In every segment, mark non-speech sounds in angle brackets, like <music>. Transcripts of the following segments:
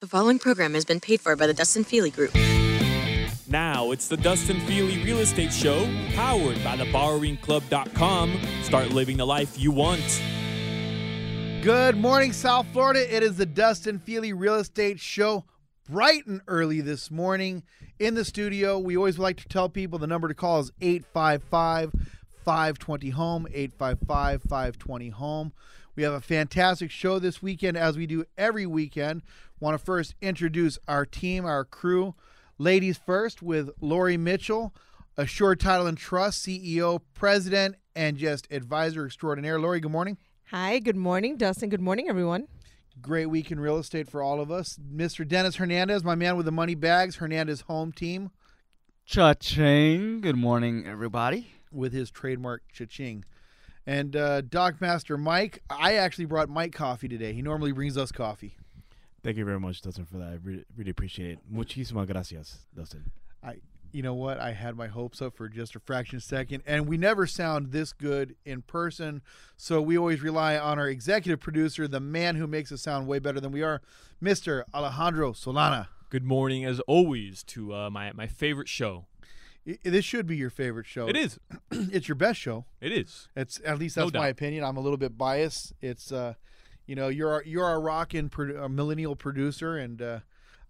The following program has been paid for by the Dustin Fealy Group. Now it's the Dustin Fealy Real Estate Show, powered by the theborrowingclub.com. Start living the life you want. Good morning, South Florida. It is the Dustin Fealy Real Estate Show, bright and early this morning in the studio. We always like to tell people the number to call is 855 520 Home, 855 520 Home. We have a fantastic show this weekend, as we do every weekend. Want to first introduce our team, our crew. Ladies first with Lori Mitchell, Assured Title and Trust CEO, President, and just advisor extraordinaire. Lori, good morning. Hi, good morning, Dustin. Good morning, everyone. Great week in real estate for all of us. Mr. Dennis Hernandez, my man with the money bags, Hernandez home team Cha-ching. Good morning, everybody. with his trademark cha-ching. And uh, Doc Master Mike, I actually brought Mike coffee today. He normally brings us coffee. Thank you very much, Dustin, for that. I really, really appreciate it. Muchísimas gracias, Dustin. I, you know what? I had my hopes up for just a fraction of a second, and we never sound this good in person. So we always rely on our executive producer, the man who makes us sound way better than we are, Mr. Alejandro Solana. Good morning, as always, to uh, my, my favorite show. I- this should be your favorite show. It is. <clears throat> it's your best show. It is. It's at least No that's my opinion. I'm a little bit biased. It's uh, you know, you're our, you're our rockin' produ- a millennial producer, and uh,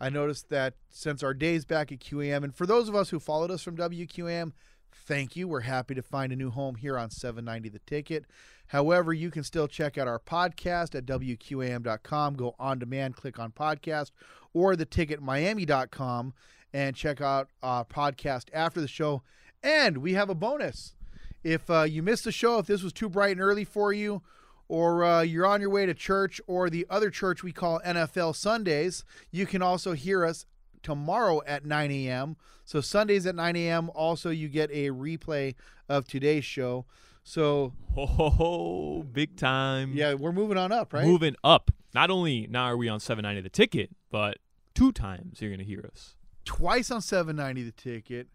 I noticed that since our days back at QAM, and for those of us who followed us from WQAM, thank you. We're happy to find a new home here on 790 The Ticket. However, you can still check out our podcast at WQAM.com. Go on demand, click on podcast, or theticketmiami.com and check out our podcast after the show. And we have a bonus. If uh, you missed the show, if this was too bright and early for you, or uh, you're on your way to church or the other church we call NFL Sundays, you can also hear us tomorrow at 9 a.m. So Sundays at 9 a.m. Also, you get a replay of today's show. So ho, big time. yeah, we're moving on up, right? Moving up. Not only now are we on 790 the ticket, but two times you're going to hear us. twice on 790 the ticket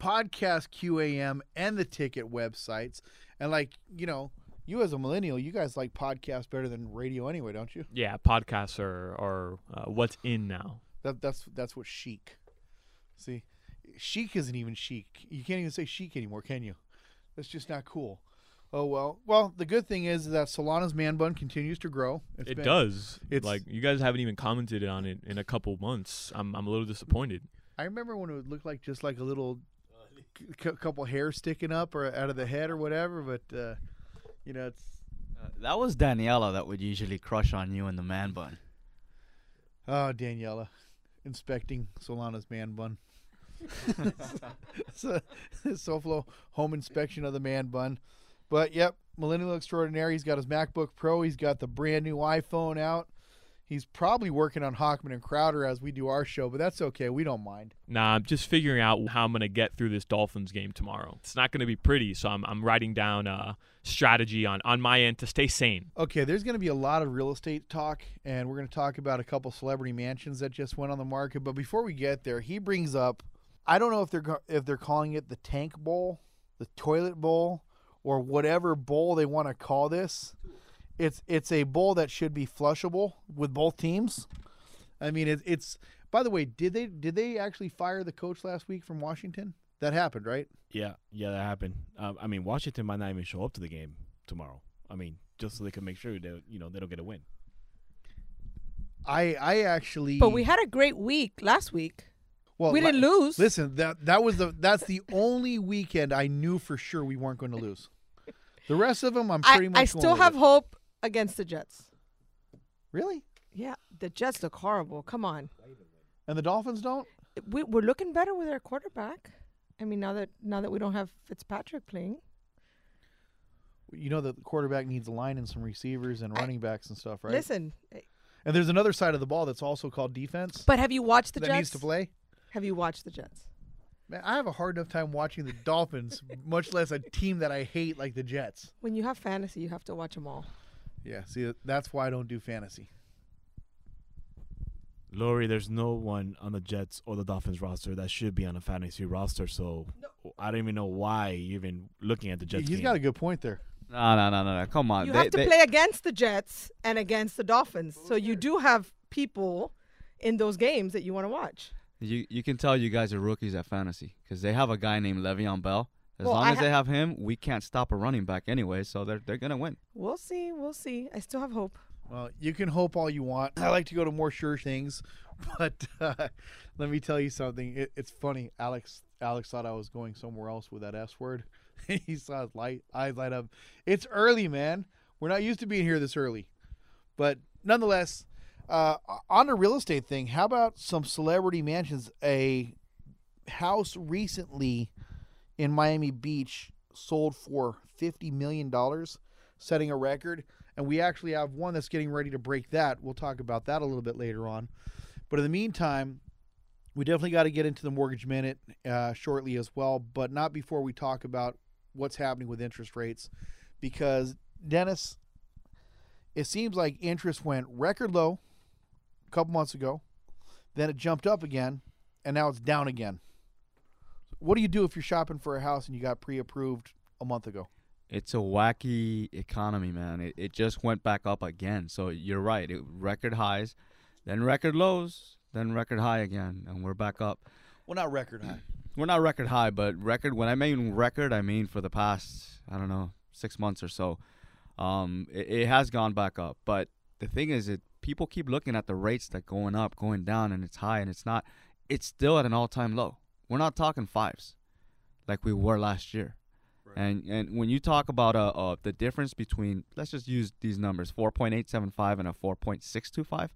podcast qam and the ticket websites and like you know you as a millennial you guys like podcasts better than radio anyway don't you Yeah, podcasts are, are uh, what's in now. that, that's that's what chic see chic isn't even chic you can't even say chic anymore can you that's just not cool oh well well the good thing is that solana's man bun continues to grow It's it been- does. it's- like you guys haven't even commented on it in a couple months. I'm I'm a little disappointed. i remember when it would look like just like a little c- couple hairs sticking up or out of the head or whatever but uh you know it's Uh, that was Daniela that would usually crush on you in the man bun. Oh, Daniela, inspecting Solana's man bun. It's <laughs> a <laughs> so, Soflo home inspection of the man bun. But yep, millennial extraordinary. He's got his MacBook Pro. He's got the brand new iPhone out. He's probably working on Hockman and Crowder as we do our show, but that's okay. We don't mind. Nah, I'm just figuring out how I'm gonna get through this Dolphins game tomorrow. It's not gonna be pretty, so I'm I'm writing down a strategy on on my end to stay sane. Okay, there's going to be a lot of real estate talk, and we're going to talk about a couple celebrity mansions that just went on the market. But before we get there, he brings up, I don't know if they're if they're calling it the tank bowl, the toilet bowl, or whatever bowl they want to call this. It's it's a bowl that should be flushable with both teams. I mean, it, it's. By the way, did they did they actually fire the coach last week from Washington? That happened, right? Yeah, yeah, that happened. Um, I mean, Washington might not even show up to the game tomorrow. I mean, just so they can make sure that you know they don't get a win. I I actually. But we had a great week last week. Well, we didn't lose. Listen, that that was the that's the only weekend I knew for sure we weren't going to lose. The rest of them, I'm I, pretty much. I still have it. hope against the Jets. Really, Yeah, the Jets look horrible. Come on. and the Dolphins don't. We, we're looking better with our quarterback. I mean, now that now that we don't have Fitzpatrick playing, You know that the quarterback needs a line and some receivers and I- running backs and stuff, right? listen, And there's another side of the ball that's also called defense But have you watched the that Jets? needs to play. Have you watched the Jets? Man, I have a hard enough time watching the Dolphins, <laughs> much less a team that I hate like the Jets. When you have fantasy, you have to watch them all. Yeah, see, that's why I don't do fantasy. Lori, there's no one on the Jets or the Dolphins roster that should be on a fantasy roster. So I don't even know why you're even looking at the Jets. He's game. got a good point there. No, no, no, no, no. Come on. you They- have to they- play against the Jets and against the Dolphins. So you do have people in those games that you want to watch. You you can tell you guys are rookies at fantasy because they have a guy named Le'Veon Bell. As Well, long I as ha- they have him, we can't stop a running back anyway. So they're they're gonna win. We'll see. We'll see. I still have hope. Well, you can hope all you want. I like to go to more sure things, <laughs> but uh, let me tell you something. It, it's funny. Alex Alex thought I was going somewhere else with that S word. <laughs> he saw his light eyes light up. It's early, man. We're not used to being here this early, but nonetheless, uh, on the real estate thing. How about some celebrity mansions? A house recently in Miami Beach sold for fifty million dollars, setting a record. And we actually have one that's getting ready to break that. We'll talk about that a little bit later on. But in the meantime, we definitely got to get into the mortgage minute uh, shortly as well, but not before we talk about what's happening with interest rates. Because, Dennis, it seems like interest went record low a couple months ago, then it jumped up again, and now it's down again. What do you do if you're shopping for a house and you got pre approved a month ago? It's a wacky economy, man. It, it just went back up again. So you're right. It, record highs, then record lows, then record high again, and we're back up. Well, not record high. <clears throat> We're not record high, but record. When I mean record, I mean for the past I don't know six months or so. Um, it, it has gone back up, but the thing is, it people keep looking at the rates that going up, going down, and it's high, and it's not. It's still at an all-time low. We're not talking fives, like we were last year. And and when you talk about uh, uh the difference between let's just use these numbers 4.875 and a 4.625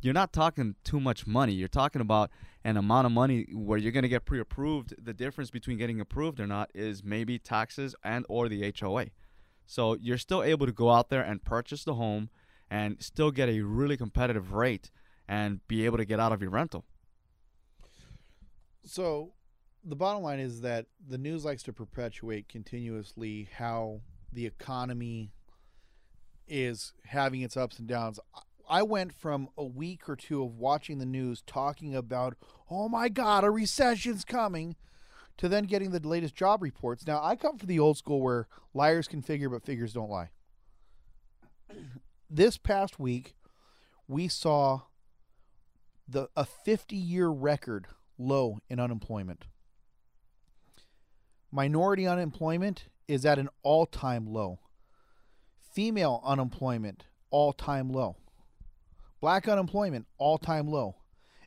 you're not talking too much money. You're talking about an amount of money where you're going to get pre-approved. The difference between getting approved or not is maybe taxes and or the HOA so you're still able to go out there and purchase the home and still get a really competitive rate and be able to get out of your rental So, the bottom line is that the news likes to perpetuate continuously how the economy is having its ups and downs. I went from a week or two of watching the news talking about, oh my God, a recession's coming, to then getting the latest job reports. Now, I come from the old school where liars can figure, but figures don't lie. This past week, we saw the a 50 year record low in unemployment. Minority unemployment is at an all time low. Female unemployment, all time low. Black unemployment, all time low.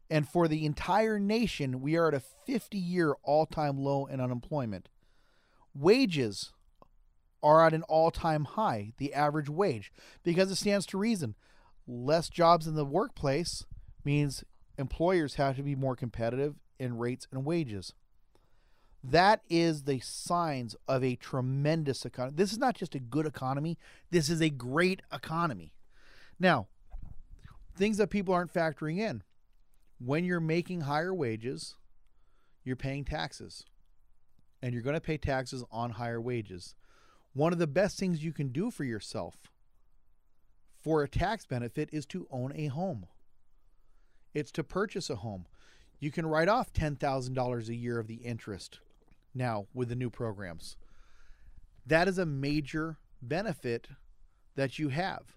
And for the entire nation, we are at a 50 year all time low in unemployment. Wages are at an all time high, the average wage, because it stands to reason. Less jobs in the workplace means employers have to be more competitive in rates and wages. That is the signs of a tremendous economy. This is not just a good economy, this is a great economy. Now, things that people aren't factoring in. When you're making higher wages, you're paying taxes. And you're going to pay taxes on higher wages. One of the best things you can do for yourself for a tax benefit is to own a home. It's to purchase a home. You can write off $10,000 a year of the interest now with the new programs. That is a major benefit that you have.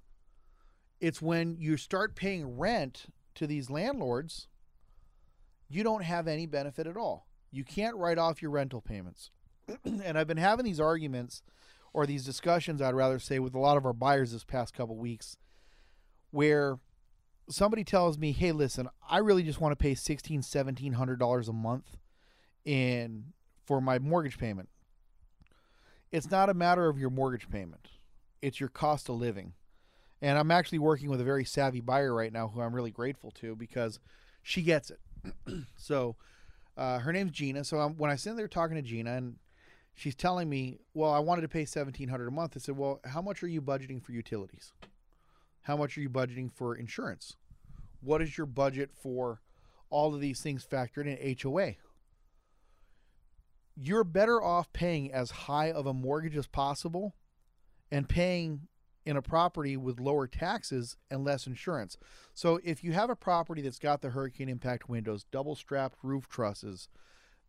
It's when you start paying rent to these landlords, you don't have any benefit at all. You can't write off your rental payments. <clears throat> and I've been having these arguments or these discussions, I'd rather say, with a lot of our buyers this past couple weeks, where somebody tells me, "Hey, listen, I really just want to pay sixteen, seventeen hundred dollars a month in for my mortgage payment." It's not a matter of your mortgage payment; it's your cost of living. And I'm actually working with a very savvy buyer right now, who I'm really grateful to because she gets it. <clears throat> so, uh, her name's Gina. So I'm, when I sit there talking to Gina, and she's telling me, "Well, I wanted to pay seventeen hundred a month," I said, "Well, how much are you budgeting for utilities?" How much are you budgeting for insurance? What is your budget for all of these things factored in HOA? You're better off paying as high of a mortgage as possible and paying in a property with lower taxes and less insurance. So if you have a property that's got the hurricane impact windows, double strapped roof trusses,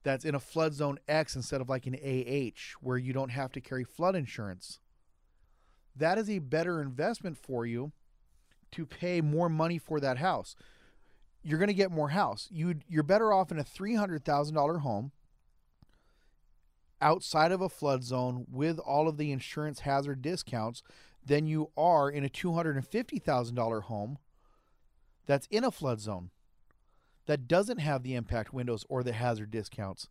that's in a flood zone X instead of like an AH where you don't have to carry flood insurance, that is a better investment for you to pay more money for that house. You're going to get more house. You you're better off in a $300,000 home outside of a flood zone with all of the insurance hazard discounts than you are in a $250,000 home that's in a flood zone that doesn't have the impact windows or the hazard discounts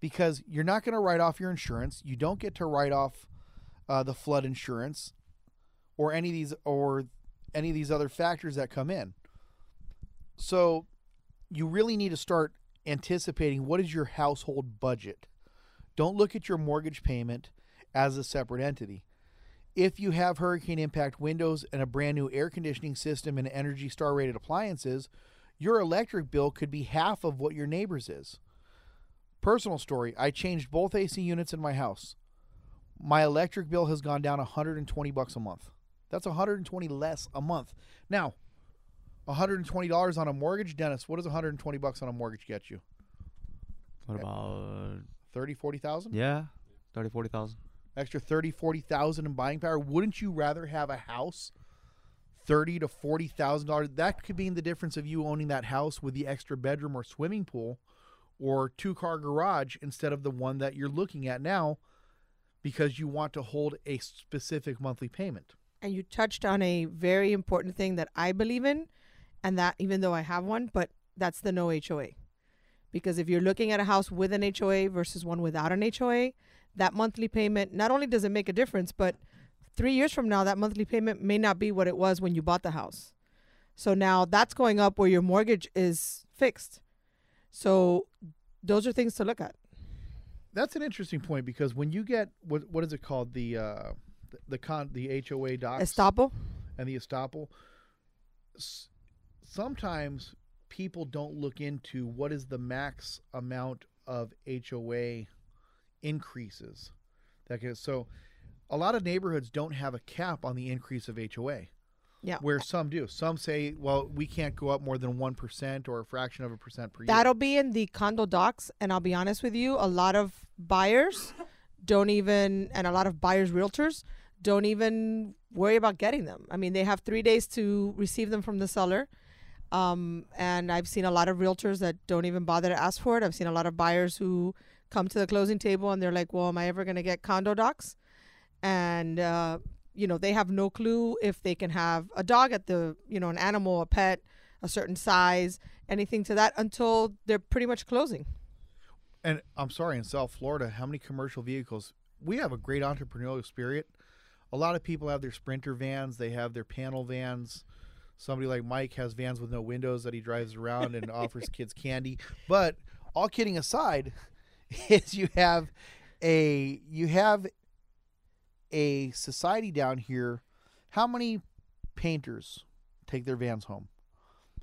because you're not going to write off your insurance. You don't get to write off uh, the flood insurance or any of these or any of these other factors that come in. So you really need to start anticipating what is your household budget. Don't look at your mortgage payment as a separate entity. If you have hurricane impact windows and a brand new air conditioning system and Energy Star rated appliances, your electric bill could be half of what your neighbor's is. Personal story I changed both AC units in my house. My electric bill has gone down 120 bucks a month. That's 120 less a month. Now, $120 on a mortgage, Dennis, what does 120 bucks on a mortgage get you? What about 30, 40,000? yeah, 30, 40,000? Extra 30, 40,000 in buying power. Wouldn't you rather have a house 30 to $40,000? That could mean the difference of you owning that house with the extra bedroom or swimming pool or two car garage instead of the one that you're looking at now because you want to hold a specific monthly payment. And you touched on a very important thing that I believe in, and that even though I have one, but that's the no HOA. Because if you're looking at a house with an HOA versus one without an HOA, that monthly payment not only does it make a difference, but three years from now, that monthly payment may not be what it was when you bought the house. So now that's going up where your mortgage is fixed. So those are things to look at. That's an interesting point because when you get what what is it called the uh, the, con the HOA docs and the estoppel. S- sometimes people don't look into what is the max amount of HOA increases. That can, so a lot of neighborhoods don't have a cap on the increase of HOA. Yeah. Where some do. Some say, well, we can't go up more than 1% or a fraction of a percent per year. That'll be in the condo docs, and I'll be honest with you, a lot of buyers don't even, and a lot of buyers realtors don't even worry about getting them. I mean, they have three days to receive them from the seller. Um, and I've seen a lot of realtors that don't even bother to ask for it. I've seen a lot of buyers who come to the closing table and they're like, "Well, am I ever going to get condo docs?" And uh, you know, they have no clue if they can have a dog at the, you know, an animal, a pet, a certain size, anything to that until they're pretty much closing. And I'm sorry, in South Florida, how many commercial vehicles? We have a great entrepreneurial spirit. A lot of people have their Sprinter vans, they have their panel vans. Somebody like Mike has vans with no windows that he drives around and <laughs> offers kids candy. But all kidding aside, <laughs> is you have a you have a society down here. How many painters take their vans home?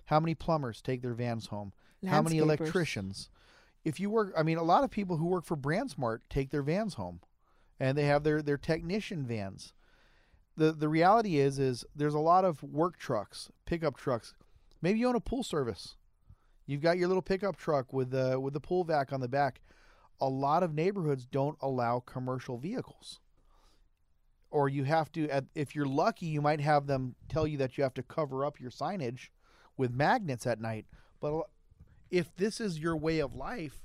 How many plumbers take their vans home? How many electricians? If you work, I mean, a lot of people who work for BrandSmart take their vans home, and they have their their technician vans. the The reality is, is there's a lot of work trucks, pickup trucks. Maybe you own a pool service. You've got your little pickup truck with the with the pool vac on the back. A lot of neighborhoods don't allow commercial vehicles. Or you have to, if you're lucky, you might have them tell you that you have to cover up your signage with magnets at night. But if this is your way of life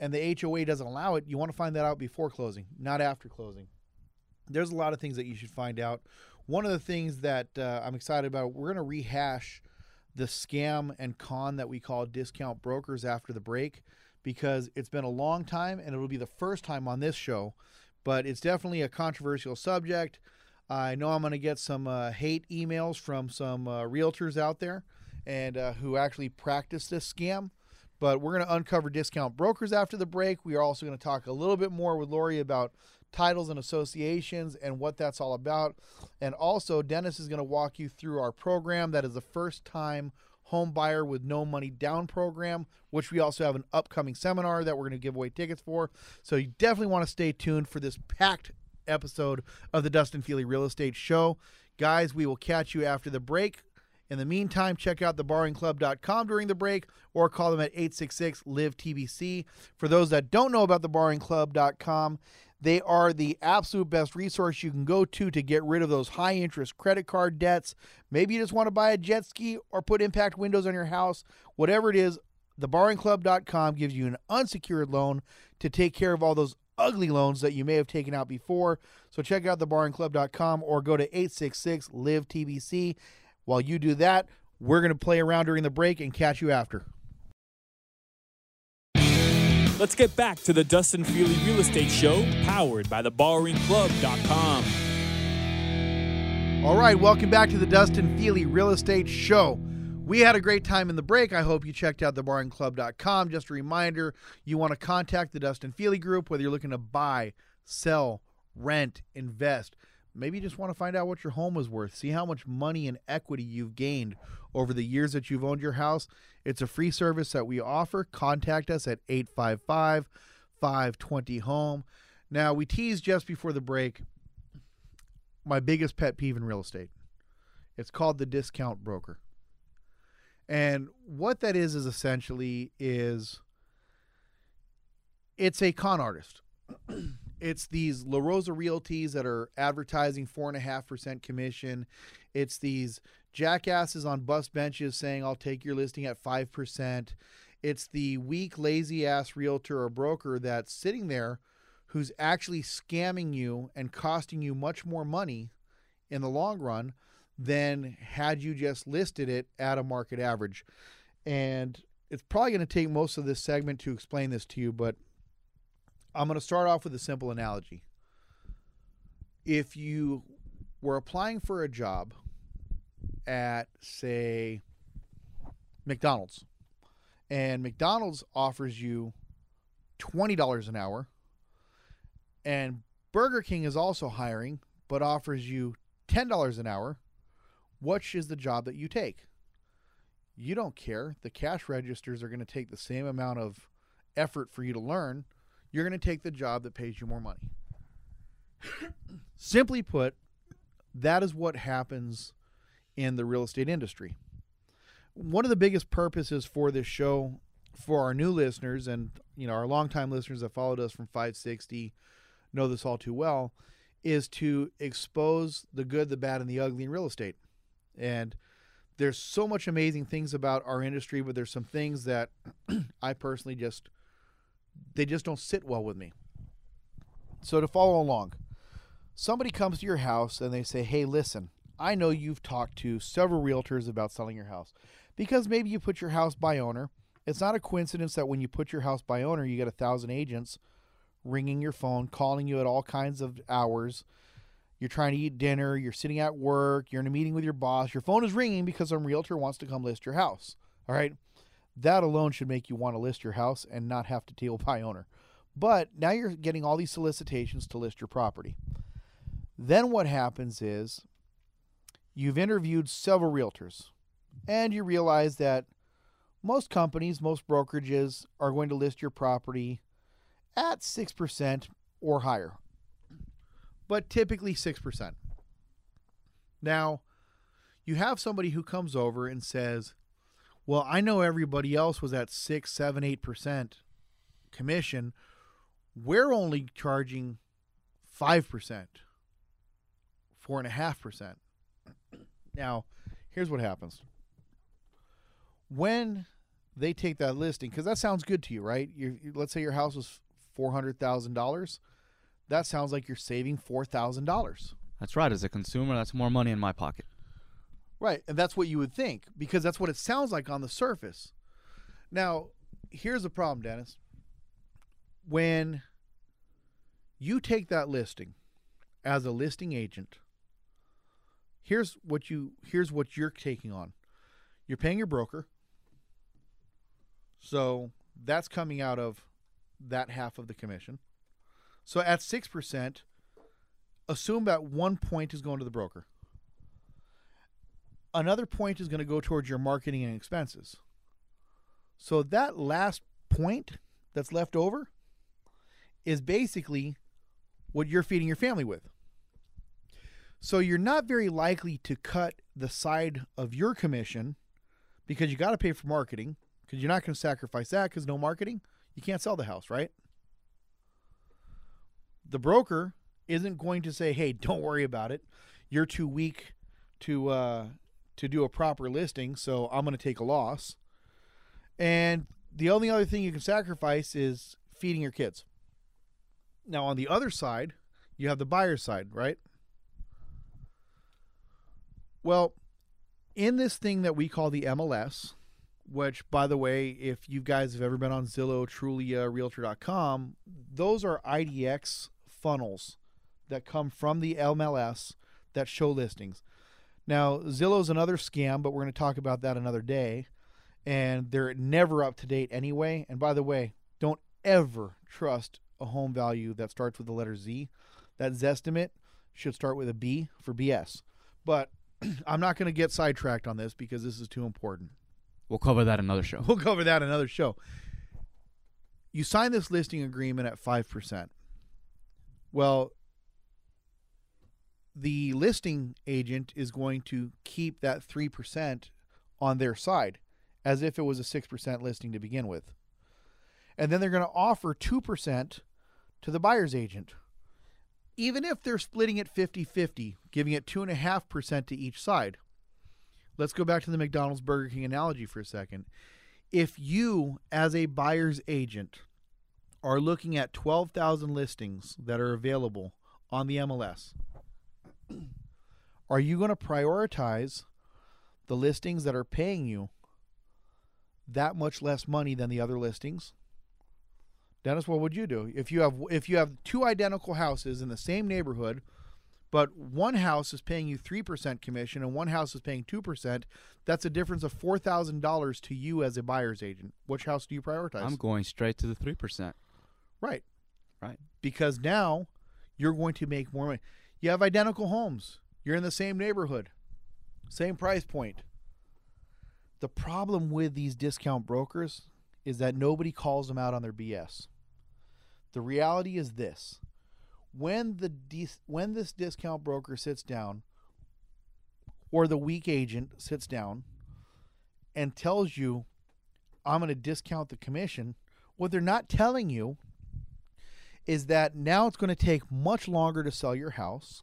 and the HOA doesn't allow it, you want to find that out before closing, not after closing. There's a lot of things that you should find out. One of the things that uh, I'm excited about, we're going to rehash the scam and con that we call discount brokers after the break because it's been a long time and it'll be the first time on this show, but it's definitely a controversial subject. I know I'm going to get some uh, hate emails from some uh, realtors out there and uh, who actually practice this scam. But we're going to uncover discount brokers after the break. We are also going to talk a little bit more with Lori about titles and associations and what that's all about. And also, Dennis is going to walk you through our program that is the first time home buyer with no money down program, which we also have an upcoming seminar that we're going to give away tickets for. So you definitely want to stay tuned for this packed episode of the Dustin Fealy Real Estate Show. Guys, we will catch you after the break. In the meantime, check out theborrowingclub.com during the break or call them at 866 live TBC. For those that don't know about theborrowingclub.com, they are the absolute best resource you can go to to get rid of those high interest credit card debts. Maybe you just want to buy a jet ski or put impact windows on your house. Whatever it is, theborrowingclub.com gives you an unsecured loan to take care of all those ugly loans that you may have taken out before. So check out theborrowingclub.com or go to 866 live TBC. While you do that, we're going to play around during the break and catch you after. Let's get back to the Dustin Fealy Real Estate Show, powered by theborrowingclub.com. All right, welcome back to the Dustin Fealy Real Estate Show. We had a great time in the break. I hope you checked out theborrowingclub.com. Just a reminder, you want to contact the Dustin Fealy Group whether you're looking to buy, sell, rent, invest. Maybe you just want to find out what your home is worth. See how much money and equity you've gained over the years that you've owned your house. It's a free service that we offer. Contact us at 855 520 Home. Now, we teased just before the break my biggest pet peeve in real estate. It's called the discount broker. And what that is is essentially is it's a con artist. <clears throat> it's these La Rosa Realties that are advertising four and a half percent commission. It's these jackasses on bus benches saying, I'll take your listing at five percent. It's the weak, lazy ass realtor or broker that's sitting there who's actually scamming you and costing you much more money in the long run than had you just listed it at a market average. And it's probably going to take most of this segment to explain this to you, but I'm going to start off with a simple analogy. If you were applying for a job at, say, McDonald's, and McDonald's offers you $20 an hour, and Burger King is also hiring, but offers you $10 an hour, which is the job that you take? You don't care. The cash registers are going to take the same amount of effort for you to learn. You're going to take the job that pays you more money. Simply put, that is what happens in the real estate industry. One of the biggest purposes for this show for our new listeners and you know our longtime listeners that followed us from 560 know this all too well is to expose the good, the bad, and the ugly in real estate. And there's so much amazing things about our industry, but there's some things that <clears throat> I personally just they just don't sit well with me. So to follow along, somebody comes to your house and they say, "Hey, listen, I know you've talked to several realtors about selling your house because maybe you put your house by owner. It's not a coincidence that when you put your house by owner, you get a thousand agents ringing your phone, calling you at all kinds of hours. You're trying to eat dinner, you're sitting at work, you're in a meeting with your boss, your phone is ringing because some realtor wants to come list your house. All right. That alone should make you want to list your house and not have to deal <laughs> by owner. But now you're getting all these solicitations to list your property. Then what happens is you've interviewed several realtors and you realize that most companies, most brokerages are going to list your property at 6% or higher, but typically 6%. Now, you have somebody who comes over and says, Well, I know everybody else was at 6, 7, 8% commission. We're only charging 5%, 4.5%. Now, here's what happens. When they take that listing, because that sounds good to you, right? You, let's say your house was $400,000. That sounds like you're saving $4,000. That's right. As a consumer, that's more money in my pocket. Right. And that's what you would think because that's what it sounds like on the surface. Now, here's the problem, Dennis. When you take that listing as a listing agent, here's what you here's what you're taking on. You're paying your broker. So, that's coming out of that half of the commission. So at 6%, assume that one point is going to the broker. Another point is going to go towards your marketing and expenses. So that last point that's left over is basically what you're feeding your family with. So you're not very likely to cut the side of your commission because you got to pay for marketing because you're not going to sacrifice that because no marketing, you can't sell the house, right? The broker isn't going to say, "Hey, don't worry about it. You're too weak to uh, to do a proper listing, so I'm going to take a loss." And the only other thing you can sacrifice is feeding your kids. Now, on the other side, you have the buyer's side, right? Well, in this thing that we call the MLS, which, by the way, if you guys have ever been on Zillow, Trulia, Realtor.com, those are IDX funnels that come from the MLS that show listings. Now, Zillow's another scam, but we're going to talk about that another day. And they're never up to date anyway. And by the way, don't ever trust a home value that starts with the letter Z. That Zestimate should start with a B for BS. But <clears throat> I'm not going to get sidetracked on this because this is too important. We'll cover that another show. We'll cover that another show. You sign this listing agreement at 5%. Well, the listing agent is going to keep that 3% on their side as if it was a 6% listing to begin with. And then they're going to offer 2% to the buyer's agent. Even if they're splitting it 50 50, giving it 2.5% to each side. Let's go back to the McDonald's Burger King analogy for a second. If you, as a buyer's agent, are looking at 12,000 listings that are available on the MLS, <clears throat> are you going to prioritize the listings that are paying you that much less money than the other listings? Dennis, what would you do if you have if you have two identical houses in the same neighborhood, but one house is paying you three percent commission and one house is paying two percent? That's a difference of four thousand dollars to you as a buyer's agent. Which house do you prioritize? I'm going straight to the three percent. right, Right. because now you're going to make more money. You have identical homes. You're in the same neighborhood, same price point. The problem with these discount brokers is that nobody calls them out on their BS. The reality is this: when the when this discount broker sits down, or the weak agent sits down, and tells you, "I'm going to discount the commission," what they're not telling you is that now it's going to take much longer to sell your house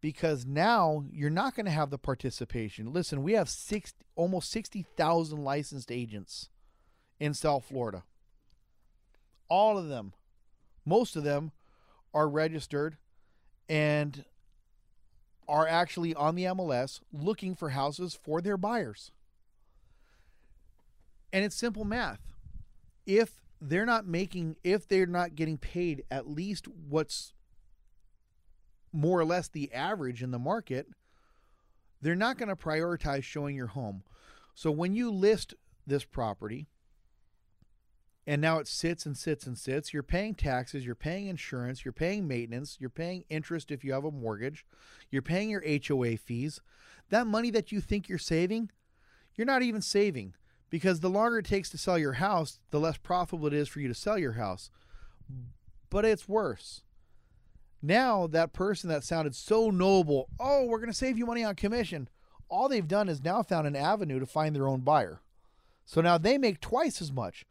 because now you're not going to have the participation. Listen, we have six, almost 60,000 licensed agents in South Florida. All of them, most of them are registered and are actually on the MLS looking for houses for their buyers. And it's simple math. If they're not making, if they're not getting paid at least what's more or less the average in the market, they're not going to prioritize showing your home. So when you list this property and now it sits and sits and sits, you're paying taxes, you're paying insurance, you're paying maintenance, you're paying interest if you have a mortgage, you're paying your HOA fees. That money that you think you're saving, you're not even saving because the longer it takes to sell your house, the less profitable it is for you to sell your house. But it's worse. Now, that person that sounded so noble, oh, we're going to save you money on commission, all they've done is now found an avenue to find their own buyer. So now they make twice as much.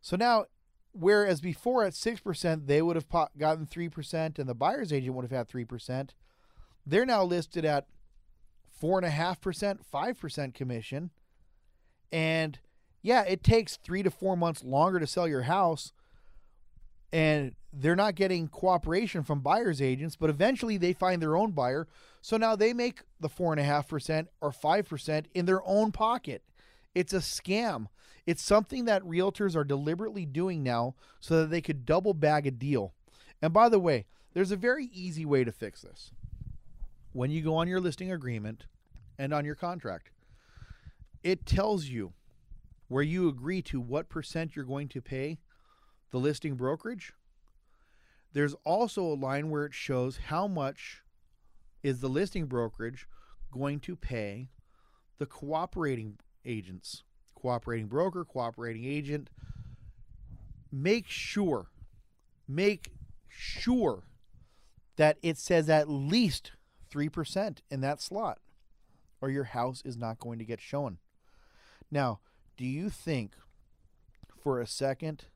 So now, whereas before at 6%, they would have gotten 3% and the buyer's agent would have had 3%, they're now listed at 4.5%, 5% commission. And yeah, it takes three to four months longer to sell your house. And they're not getting cooperation from buyer's agents, but eventually they find their own buyer. So now they make the 4.5% or 5% in their own pocket. It's a scam. It's something that realtors are deliberately doing now so that they could double bag a deal. And by the way, there's a very easy way to fix this. When you go on your listing agreement and on your contract, it tells you where you agree to what percent you're going to pay the listing brokerage. there's also a line where it shows how much is the listing brokerage going to pay the cooperating agents, cooperating broker, cooperating agent. Make sure, make sure that it says at least 3% in that slot, or your house is not going to get shown. Now, do you think for a second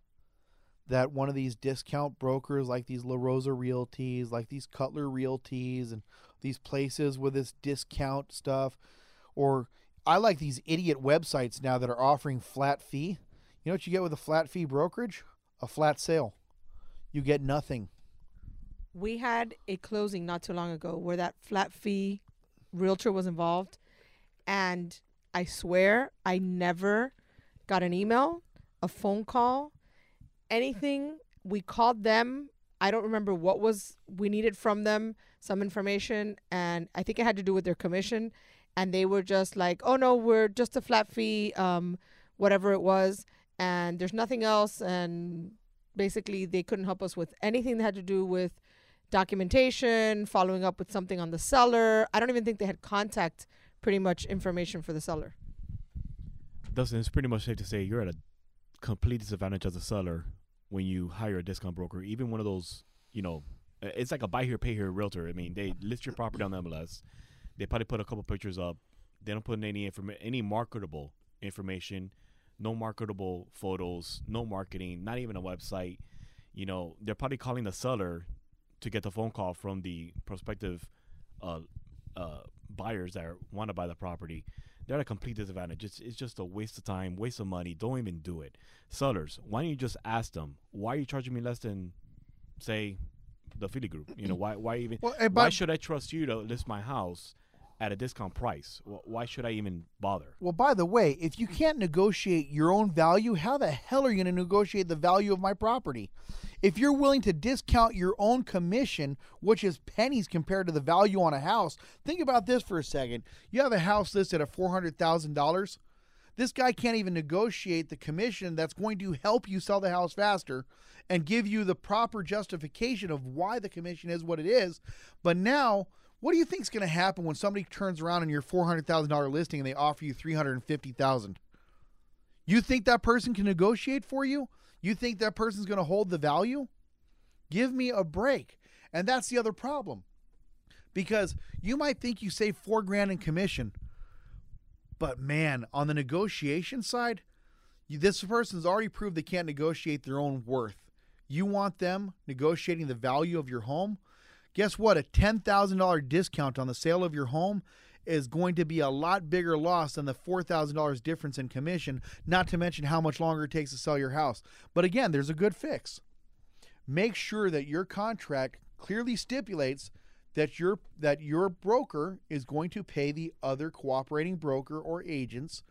that one of these discount brokers, like these La Rosa Realties, like these Cutler Realties, and these places with this discount stuff, or I like these idiot websites now that are offering flat fee. You know what you get with a flat fee brokerage? A flat sale. You get nothing. We had a closing not too long ago where that flat fee realtor was involved. And I swear I never got an email, a phone call, anything. We called them. I don't remember what was we needed from them, some information, and I think it had to do with their commission. And they were just like, "Oh no, we're just a flat fee, um, whatever it was, and there's nothing else." And basically, they couldn't help us with anything that had to do with documentation, following up with something on the seller. I don't even think they had contact, pretty much information for the seller. Dustin, it's pretty much safe to say you're at a complete disadvantage as a seller when you hire a discount broker, even one of those, you know, it's like a buy here, pay here realtor. I mean, they list your property on the MLS. They probably put a couple pictures up. They don't put in any informa- any marketable information, no marketable photos, no marketing, not even a website. You know, they're probably calling the seller to get the phone call from the prospective uh, uh, buyers that want to buy the property. They're at a complete disadvantage. It's, it's just a waste of time, waste of money. Don't even do it. Sellers, why don't you just ask them, why are you charging me less than, say, the Fealy Group? You know, mm-hmm. why why even Well, why should I trust you to list my house at a discount price? Why should I even bother? Well, by the way, if you can't negotiate your own value, how the hell are you going to negotiate the value of my property? If you're willing to discount your own commission, which is pennies compared to the value on a house, think about this for a second. You have a house listed at $400,000. This guy can't even negotiate the commission that's going to help you sell the house faster and give you the proper justification of why the commission is what it is. But now, what do you think is going to happen when somebody turns around on your $400,000 listing and they offer you 350,000? You think that person can negotiate for you? You think that person's going to hold the value? Give me a break. And that's the other problem. Because you might think you save 4 grand in commission, but man, on the negotiation side, you, this person's already proved they can't negotiate their own worth. You want them negotiating the value of your home? Guess what? A $10,000 discount on the sale of your home is going to be a lot bigger loss than the $4,000 difference in commission, not to mention how much longer it takes to sell your house. But again, there's a good fix. Make sure that your contract clearly stipulates that your that your broker is going to pay the other cooperating broker or agents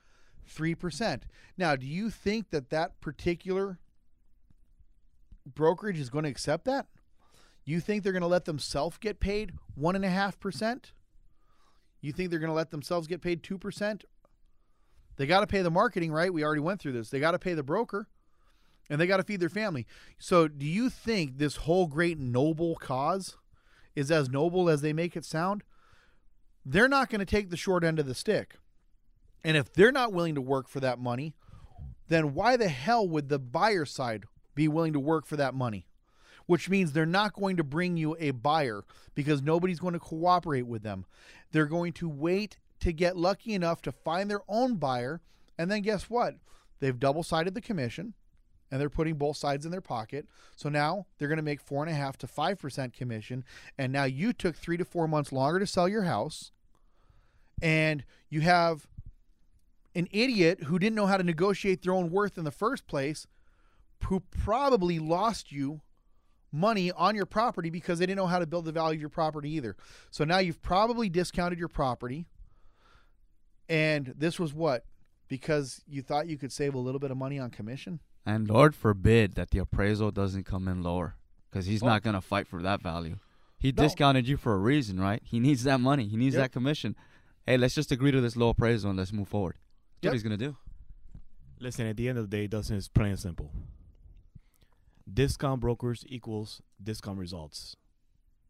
3%. Now, do you think that that particular brokerage is going to accept that? You think they're going to let themselves get paid 1.5%? You think they're going to let themselves get paid 2%? They got to pay the marketing, right? We already went through this. They got to pay the broker and they got to feed their family. So, do you think this whole great noble cause is as noble as they make it sound? They're not going to take the short end of the stick. And if they're not willing to work for that money, then why the hell would the buyer side be willing to work for that money? Which means they're not going to bring you a buyer because nobody's going to cooperate with them. They're going to wait to get lucky enough to find their own buyer. And then guess what? They've double sided the commission and they're putting both sides in their pocket. So now they're going to make four and a half to five percent commission. And now you took three to four months longer to sell your house, and you have an idiot who didn't know how to negotiate their own worth in the first place, who probably lost you money on your property because they didn't know how to build the value of your property either. So now you've probably discounted your property. And this was what? Because you thought you could save a little bit of money on commission? And Lord forbid that the appraisal doesn't come in lower because he's Well- not going to fight for that value. He No. discounted you for a reason, right? He needs that money. He needs Yep. that commission. Hey, let's just agree to this low appraisal and let's move forward. That's Yep. what he's going to do. Listen, at the end of the day, Dustin is plain and simple. Discount brokers equals discount results,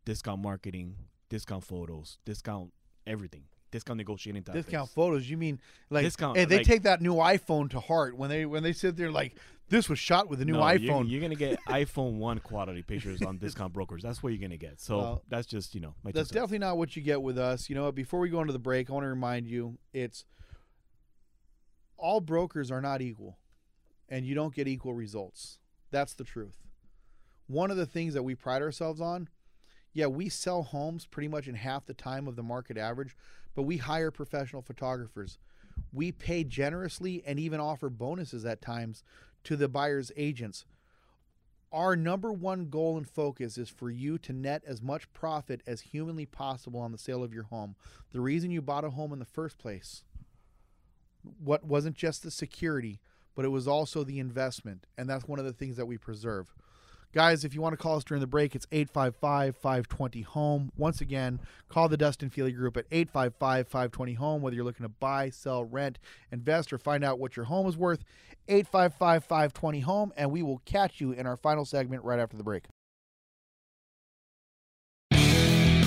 discount marketing, discount photos, discount everything, discount negotiating tactics. Discount photos. You mean like Discount, hey, they like- take that new iPhone to heart when they when they sit there like this was shot with a new No, iPhone. You're, you're gonna get <laughs> iPhone one quality pictures on discount brokers. That's what you're gonna get. So Well, that's just you know That's definitely not what you get with us. You know, what, before we go into the break, I want to remind you it's all brokers are not equal and you don't get equal results. That's the truth. One of the things that we pride ourselves on, yeah, we sell homes pretty much in half the time of the market average, but we hire professional photographers. We pay generously and even offer bonuses at times to the buyer's agents. Our number one goal and focus is for you to net as much profit as humanly possible on the sale of your home. The reason you bought a home in the first place what wasn't just the security, but it was also the investment, and that's one of the things that we preserve. Guys, if you want to call us during the break, it's 855 520 home. Once again, call the Dustin Fealy Group at 855 520 home, whether you're looking to buy, sell, rent, invest, or find out what your home is worth. 855 520 home, and we will catch you in our final segment right after the break.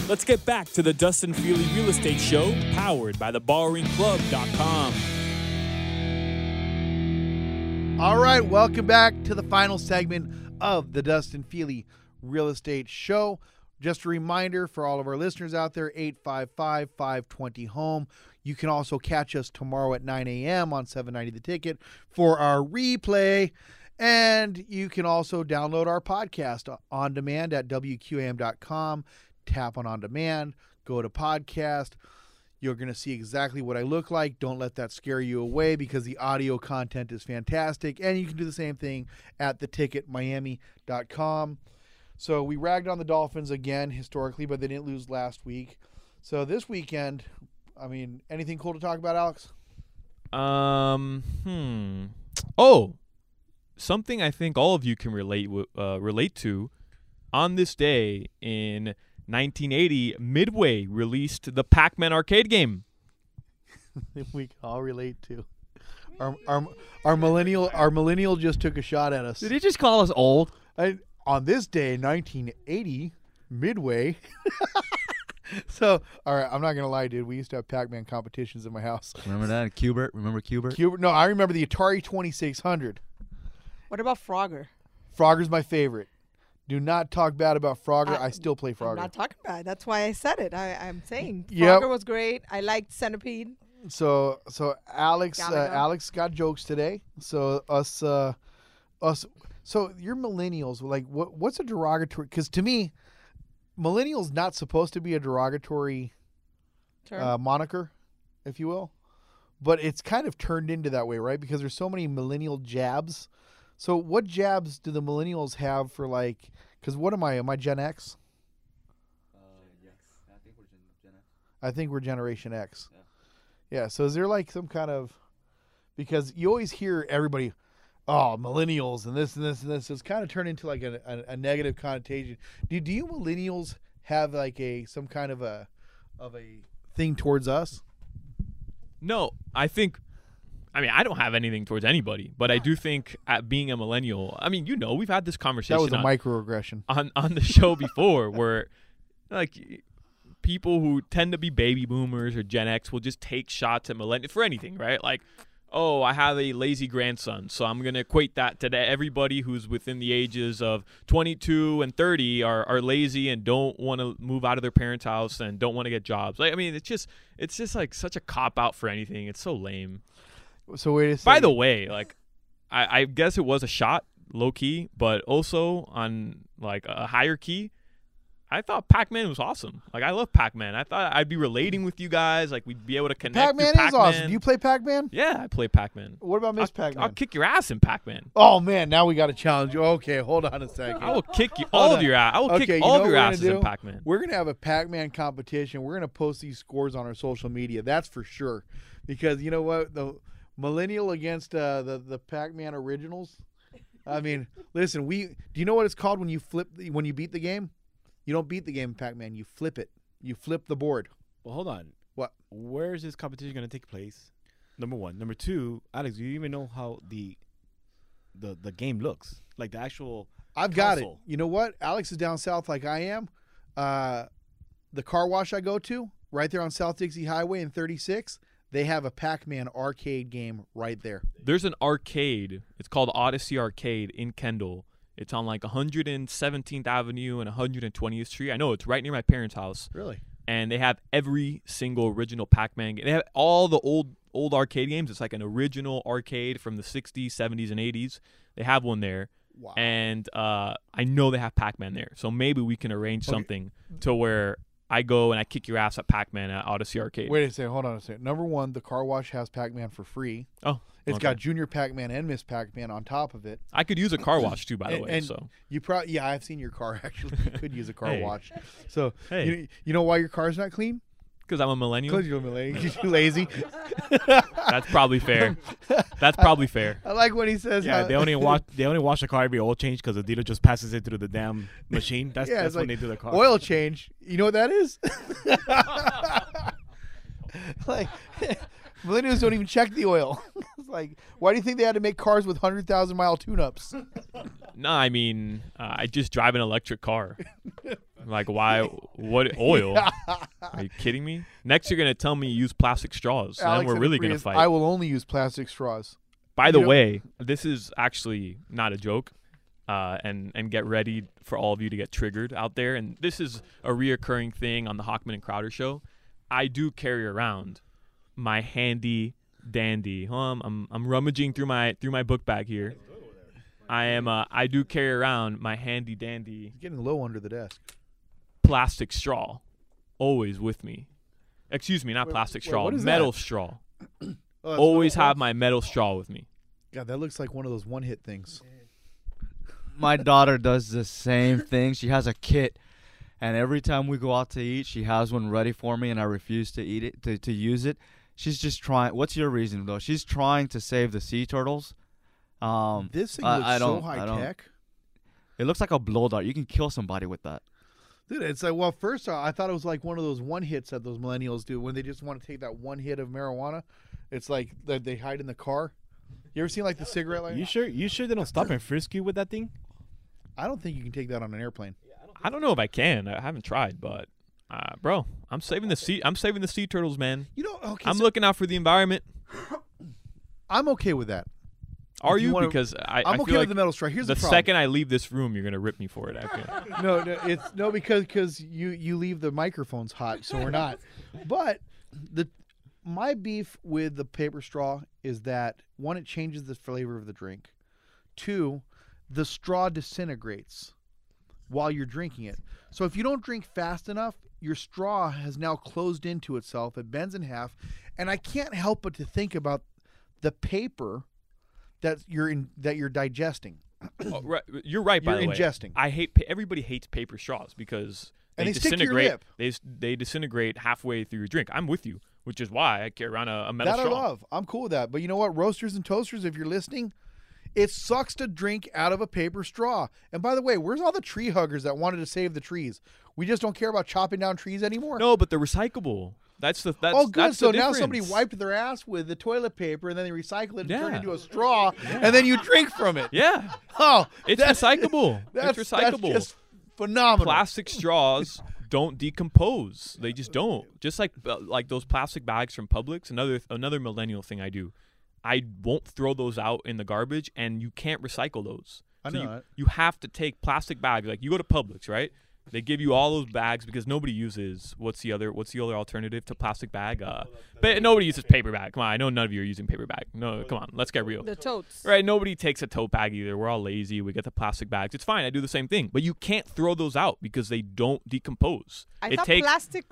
Let's get back to the Dustin Fealy Real Estate Show, powered by theborrowingclub.com. All right, welcome back to the final segment of the Dustin Fealy Real Estate Show. Just a reminder for all of our listeners out there 855 520 home. You can also catch us tomorrow at 9 a.m. on 790 The Ticket for our replay. And you can also download our podcast on demand at WQAM.com. Tap on on demand, go to podcast. You're going to see exactly what I look like. Don't let that scare you away because the audio content is fantastic. And you can do the same thing at theticketmiami.com. So we ragged on the Dolphins again historically, but they didn't lose last week. So this weekend, I mean, anything cool to talk about, Alex? Um. Hmm. Oh, something I think all of you can relate wi- uh, relate to. On this day in 1980, Midway released the Pac-Man arcade game. <laughs> we can all relate to. Our, our, our millennial our millennial just took a shot at us. Did he just call us old? I, on this day, 1980, Midway. <laughs> so, all right, I'm not gonna lie, dude. We used to have Pac-Man competitions in my house. Remember that? Cubert? Remember Cubert? Cuba, no, I remember the Atari 2600. What about Frogger? Frogger's my favorite. Do not talk bad about Frogger. I- I, still play I'm Frogger. not talking it. That's why I said it. I, I'm saying Yep. Frogger was great. I liked Centipede. So so Alex uh, Alex got jokes today. So us uh us so you're millennials like what what's a derogatory cuz to me millennials not supposed to be a derogatory uh, moniker if you will. But it's kind of turned into that way, right? Because there's so many millennial jabs. So what jabs do the millennials have for like cuz what am I? Am I Gen X? Uh, yes, I think we're Gen X? I think we're Generation X. Yeah. So is there like some kind of because you always hear everybody, oh, millennials and this and this and this. So it's kind of turned into like a, a, a negative connotation. Do do you millennials have like a some kind of a of a thing towards us? No, I think. I mean, I don't have anything towards anybody, but I do think at being a millennial. I mean, you know, we've had this conversation. That was a on- microaggression. on on the show before <laughs> where like people who tend to be baby boomers or Gen X will just take shots at millennials for anything, right? Like, oh, I have a lazy grandson, so I'm gonna equate that to that everybody who's within the ages of 22 and 30 are, are lazy and don't want to move out of their parents' house and don't want to get jobs. Like, I mean, it's just it's just like such a cop out for anything. It's so lame. So wait a second. By the way, like I, I guess it was a shot, low key, but also on like a higher key. I thought Pac-Man was awesome. Like I love Pac-Man. I thought I'd be relating with you guys. Like we'd be able to connect. Pac-Man is awesome. Do you play Pac-Man? Yeah, I play Pac-Man. What about Miss I'll, Pac-Man? I'll kick your ass in Pac-Man. Oh man, now we got to challenge you. Okay, hold on a second. I will kick you <laughs> all of your ass. I will Okay, kick you all know of your asses in do? Pac-Man. We're gonna have a Pac-Man competition. We're gonna post these scores on our social media. That's for sure. Because you know what, the millennial against uh, the the Pac-Man originals. I mean, <laughs> listen. We do you know what it's called when you flip the, when you beat the game? You don't beat the game, Pac-Man. You flip it. You flip the board. Well, hold on. What? Where is this competition going to take place? Number one. Number two, Alex, do you even know how the the the game looks? Like the actual. I've got it. You know what? Alex is down south like I am. Uh, the car wash I go to, right there on South Dixie Highway in 36, they have a Pac-Man arcade game right there. There's an arcade. It's called Odyssey Arcade in Kendall. It's on like 117th Avenue and 120th Street. I know it's right near my parents' house. Really? and they have every single original Pac-Man game. They have all the old old arcade games. It's like an original arcade from the 60s, 70s, and 80s. They have one there, Wow. and uh, I know they have Pac-Man there. So maybe we can arrange Okay. something to where I go and I kick your ass at Pac-Man at Odyssey Arcade. Wait a second. Hold on a second. Number one, the car wash has Pac-Man for free. Oh, It's okay. got Junior Pac-Man and Miss Pac-Man on top of it. I could use a car <laughs> wash too, by the And- way. and so You probably yeah, I've seen your car <laughs> actually. You could use a car Hey. wash. <laughs> So Hey. you, you know why your car's not clean? Because I'm a millennial, Because you're <laughs> lazy. You're lazy. <laughs> that's probably fair. That's probably fair. I like when he says Yeah, how- they only wash <laughs> they only wash the car every oil change because the dealer just passes it through the damn machine. That's Yeah, that's when like they do the car. oil change. You know what that is? like millennials don't even check the oil. it's like, why do you think they had to make cars with hundred thousand mile tune-ups? No, I mean uh, I just drive an electric car. Like why? What <laughs> oil? Are you kidding me? Next, you're gonna tell me use plastic straws. Alex then we're really gonna fight. I will only use plastic straws. By the you know- way, this is actually not a joke. Uh, and and get ready for all of you to get triggered out there. And this is a reoccurring thing on the Hochman and Crowder show. I do carry around my handy dandy. Um, I'm I'm rummaging through my through my book bag here. I am. Uh, I do carry around my handy dandy It's getting low under the desk. Plastic straw, always with me. Excuse me, not Wait, plastic wait, straw, what is metal that? straw. <clears throat> Oh, always little- have my metal straw with me. God, that looks like one of those one-hit things. My daughter does the same thing. She has a kit, and every time we go out to eat, she has one ready for me, and I refuse to eat it to, to use it. She's just trying. What's your reason though? She's trying to save the sea turtles. Um, This thing I- looks I so don't- I high don't- tech. It looks like a blow dart. You can kill somebody with that. Dude, it's like well, first I thought it was like one of those one hits that those millennials do when they just want to take that one hit of marijuana. It's like that they hide in the car. You ever seen like the cigarette lighter? You sure? You sure they don't stop and frisk you with that thing? I don't think you can take that on an airplane. I don't know if I can. I haven't tried, but uh, bro, I'm saving the sea. I'm saving the sea turtles, man. You know, okay, I'm so looking out for the environment. I'm okay with that. Are you you? wanna- because I, I'm I okay feel with like the metal straw. Here's the the, problem. second I leave this room, you're gonna rip me for it. I feel. <laughs> no, no, it's no because because you you leave the microphones hot, so we're not. But the my beef with the paper straw is that one, it changes the flavor of the drink. Two, the straw disintegrates while you're drinking it. So if you don't drink fast enough, your straw has now closed into itself. It bends in half, and I can't help but to think about the paper that you're in that you're digesting. Oh, right, uh, you're right. By You're the way, ingesting. I hate. Everybody hates paper straws because they, they stick to your disintegrate. They they disintegrate halfway through your drink. I'm with you, which is why I carry around a, a metal that straw. I love. I'm cool with that. But you know what, roasters and toasters, if you're listening, it sucks to drink out of a paper straw. And by the way, where's all the tree huggers that wanted to save the trees? We just don't care about chopping down trees anymore. No, but they're recyclable. That's the that's oh, good. That's So now somebody wiped their ass with the toilet paper, and then they recycle it and turn it into a straw, and then you drink from it. Yeah, <laughs> Oh, it's that's- recyclable. That's, it's that's recyclable. just phenomenal. plastic straws don't decompose. They just don't. Just like uh, like those plastic bags from Publix. Another another millennial thing I do. I won't throw those out in the garbage, and you can't recycle those. I So know you, you have to take plastic bags. Like you go to Publix, right? They give you all those bags because nobody uses what's the other what's the other alternative to plastic bag? Uh, but nobody uses paper bag. Come on, I know none of you are using paper bag. No, come on, let's get real. The totes. Right, nobody takes a tote bag either. We're all lazy. We get the plastic bags. It's fine. I do the same thing. But you can't throw those out because they don't decompose. I it thought takes plastic.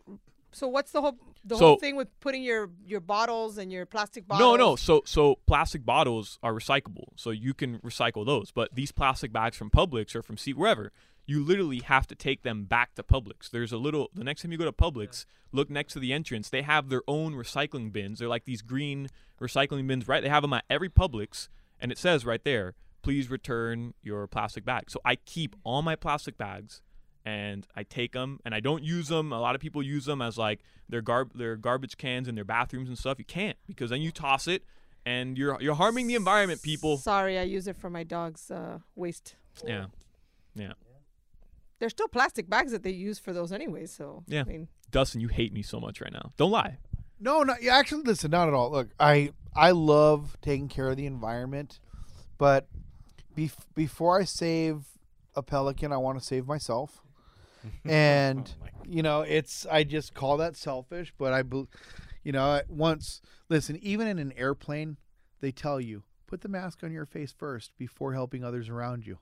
So what's the whole the So- whole thing with putting your your bottles and your plastic bottles? No, no. So so plastic bottles are recyclable. So you can recycle those. But these plastic bags from Publix or from Seat wherever, you literally have to take them back to Publix. There's a little the next time you go to Publix, look next to the entrance. They have their own recycling bins. They're like these green recycling bins, right? They have them at every Publix and it says right there, please return your plastic bag. So I keep all my plastic bags and I take them and I don't use them. A lot of people use them as like their garb their garbage cans in their bathrooms and stuff. You can't because then you toss it and you're you're harming the environment, people. Sorry, I use it for my dog's uh, waste. Yeah. Yeah. They're still plastic bags that they use for those anyways. So Yeah. I mean, Dustin, you hate me so much right now. Don't lie. No, no. yeah, Actually, listen, not at all. Look, I I love taking care of the environment, but bef- before I save a pelican, I want to save myself. <laughs> And oh you know, it's I just call that selfish, but I, bel- you know, once listen, even in an airplane, they tell you put the mask on your face first before helping others around you.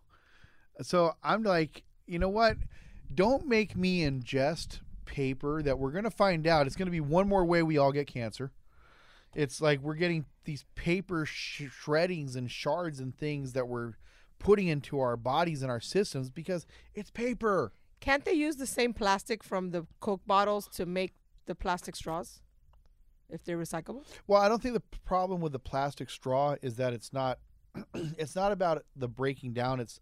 So I'm like, you know what? Don't make me ingest paper that we're going to find out. It's going to be one more way we all get cancer. It's like we're getting these paper sh- shreddings and shards and things that we're putting into our bodies and our systems because it's paper. can't they use the same plastic from the Coke bottles to make the plastic straws if they're recyclable? Well, I don't think the problem with the plastic straw is that it's not <clears throat> it's not about the breaking down. It's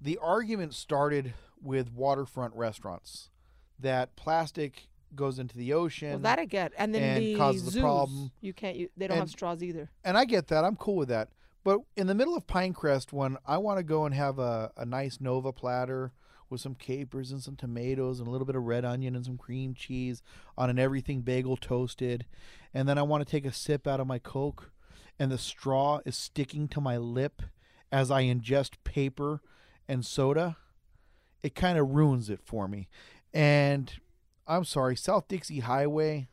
the argument started with waterfront restaurants that plastic goes into the ocean. Well, that I get. And then and the causes a problem. you can't. use they don't have straws either. and I get that. I'm cool with that. But in the middle of Pinecrest, when I want to go and have a, a nice Nova platter with some capers and some tomatoes and a little bit of red onion and some cream cheese on an everything bagel toasted, and then I want to take a sip out of my Coke, and the straw is sticking to my lip as I ingest paper and soda, it kind of ruins it for me. And I'm sorry, South Dixie Highway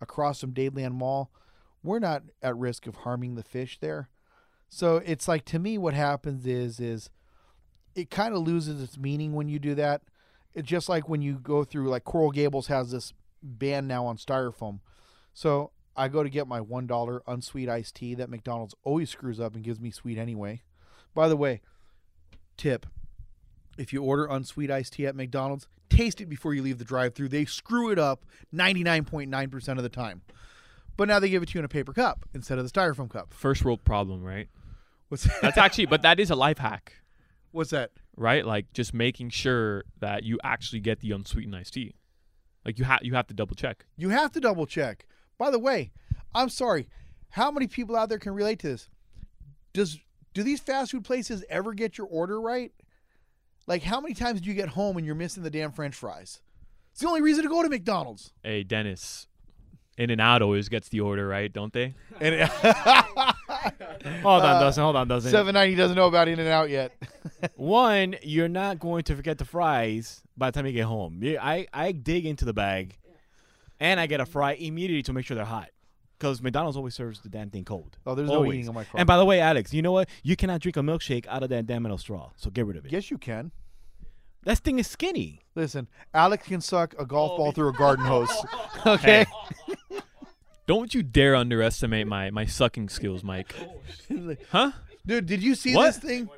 across from Dadeland Mall, we're not at risk of harming the fish there. So it's like to me what happens is is it kind of loses its meaning when you do that. It's just like when you go through like Coral Gables has this ban now on styrofoam. So I go to get my one dollar unsweet iced tea that McDonald's always screws up and gives me sweet anyway. By the way, tip if you order unsweet iced tea at McDonald's, taste it before you leave the drive through. They screw it up 99.9% of the time. But now they give it to you in a paper cup instead of the styrofoam cup. First world problem, right? What's That's actually, but that is a life hack, What's that? right? Like just making sure that you actually get the unsweetened iced tea. Like you have you have to double check. You have to double check. By the way, I'm sorry. How many people out there can relate to this? Does do these fast food places ever get your order right? Like how many times do you get home and you're missing the damn french fries? It's the only reason to go to McDonald's. Hey, Dennis, In and Out always gets the order right, don't they? <laughs> And it- <laughs> Hold on, Uh, Dustin. Hold on, Dustin. 790 doesn't know about In and Out yet. <laughs> One, you're not going to forget the fries by the time you get home. Yeah, I, I dig into the bag, and I get a fry immediately to make sure they're hot. Because McDonald's always serves the damn thing cold. Oh, there's no Always. eating on my car. And by the way, Alex, you know what? You cannot drink a milkshake out of that damn metal straw. So get rid of it. yes, you can. That thing is skinny. Listen, Alex can suck a golf ball through a garden hose. <laughs> <laughs> Okay. <laughs> Don't you dare underestimate my my sucking skills, Mike. Huh? Dude, did you see What? this thing?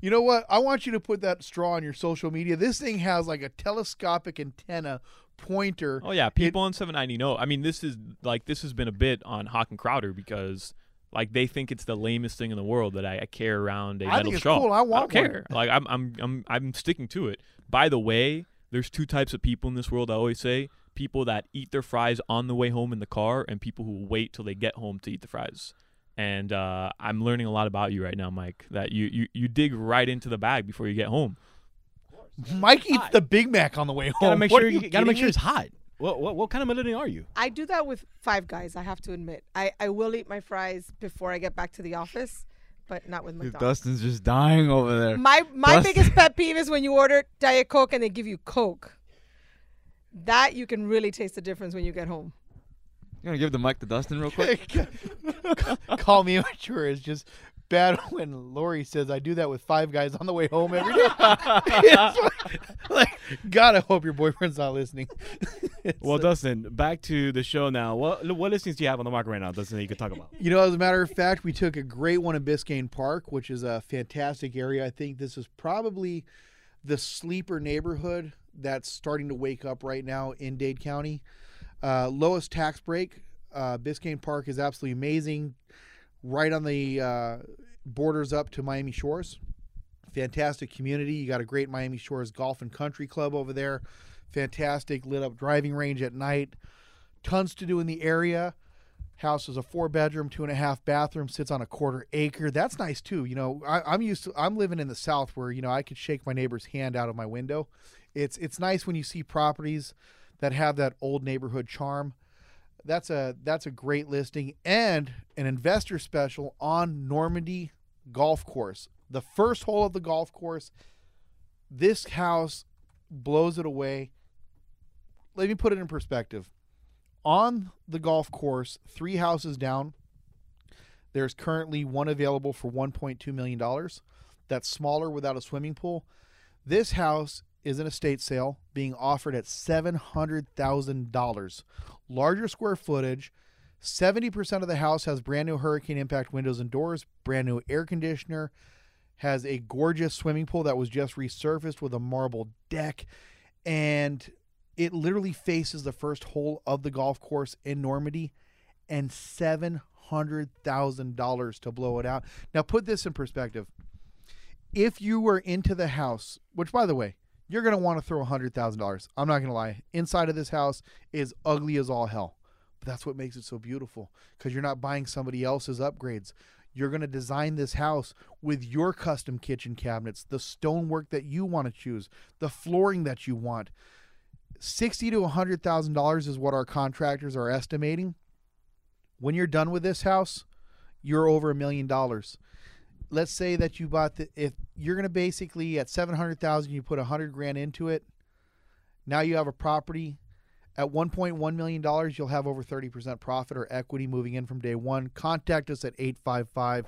You know what? I want you to put that straw on your social media. This thing has like a telescopic antenna pointer. Oh yeah, people on 790 know. I mean, this is like this has been a bit on Hawk and Crowder because like they think it's the lamest thing in the world that I, I carry around a I metal think it's straw. cool. I want don't one. care. Like I'm I'm I'm I'm sticking to it. By the way, there's two types of people in this world. I always say people that eat their fries on the way home in the car, and people who wait till they get home to eat the fries. And uh, I'm learning a lot about you right now, Mike. That you, you you dig right into the bag before you get home. Mike eats the Big Mac on the way home. Gotta make What sure are you, you gotta make sure me? it's hot. What, what what kind of millennial are you? I do that with Five Guys. I have to admit, I I will eat my fries before I get back to the office, but not with McDonald's. Dustin's just dying over there. My my Dustin- biggest <laughs> pet peeve is when you order Diet Coke and they give you Coke. That you can really taste the difference when you get home. You gonna give the mic to Dustin real quick? <laughs> Call me immature. It's just bad <laughs> when Lory says I do that with five guys on the way home every day. <laughs> <laughs> Like, like, God, I hope your boyfriend's not listening. Well, like- Dustin, back to the show now. What what listings do you have on the market right now, Dustin, that you could talk about? You know, as a matter of fact, we took a great one in Biscayne Park, which is a fantastic area. I think this is probably the sleeper neighborhood that's starting to wake up right now in Dade County. Uh, lowest tax break. Uh, Biscayne Park is absolutely amazing, right on the uh, borders up to Miami Shores. Fantastic community. You got a great Miami Shores Golf and Country Club over there. Fantastic lit up driving range at night. Tons to do in the area House is a four bedroom, two and a half bathroom, sits on a quarter acre. That's nice too. You know, I, I'm used to. I'm living in the South where you know I could shake my neighbor's hand out of my window. It's it's nice when you see properties that have that old neighborhood charm. That's a that's a great listing and an investor special on Normandy Golf Course. The first hole of the golf course. This house blows it away. Let me put it in perspective. On the golf course, three houses down, there's currently one available for $1.2 million. That's smaller without a swimming pool. This house is an estate sale being offered at $700,000. Larger square footage. 70% of the house has brand new hurricane impact windows and doors, brand new air conditioner, has a gorgeous swimming pool that was just resurfaced with a marble deck, and it literally faces the first hole of the golf course in Normandy and $700,000 to blow it out. Now, put this in perspective. If you were into the house, which by the way, you're going to want to throw $100,000. I'm not going to lie. Inside of this house is ugly as all hell. But that's what makes it so beautiful because you're not buying somebody else's upgrades. You're going to design this house with your custom kitchen cabinets, the stonework that you want to choose, the flooring that you want. Sixty to hundred thousand dollars is what our contractors are estimating. When you're done with this house, you're over a million dollars. Let's say that you bought the if you're going to basically at seven hundred thousand, you put a hundred grand into it. Now you have a property at $1.1 million, you'll have over 30% profit or equity moving in from day one. Contact us at 855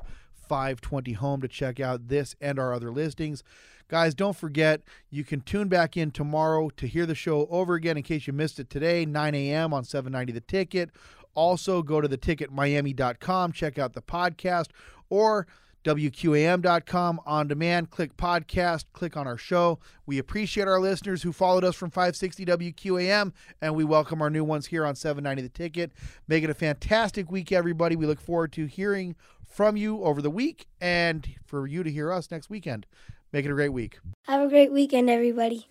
520 Home to check out this and our other listings. Guys, don't forget, you can tune back in tomorrow to hear the show over again in case you missed it today, 9 a.m. on 790 The Ticket. Also, go to theticketmiami.com, check out the podcast, or WQAM.com on demand. Click podcast, click on our show. We appreciate our listeners who followed us from 560 WQAM, and we welcome our new ones here on 790 The Ticket. Make it a fantastic week, everybody. We look forward to hearing from you over the week and for you to hear us next weekend. Make it a great week. Have a great weekend, everybody.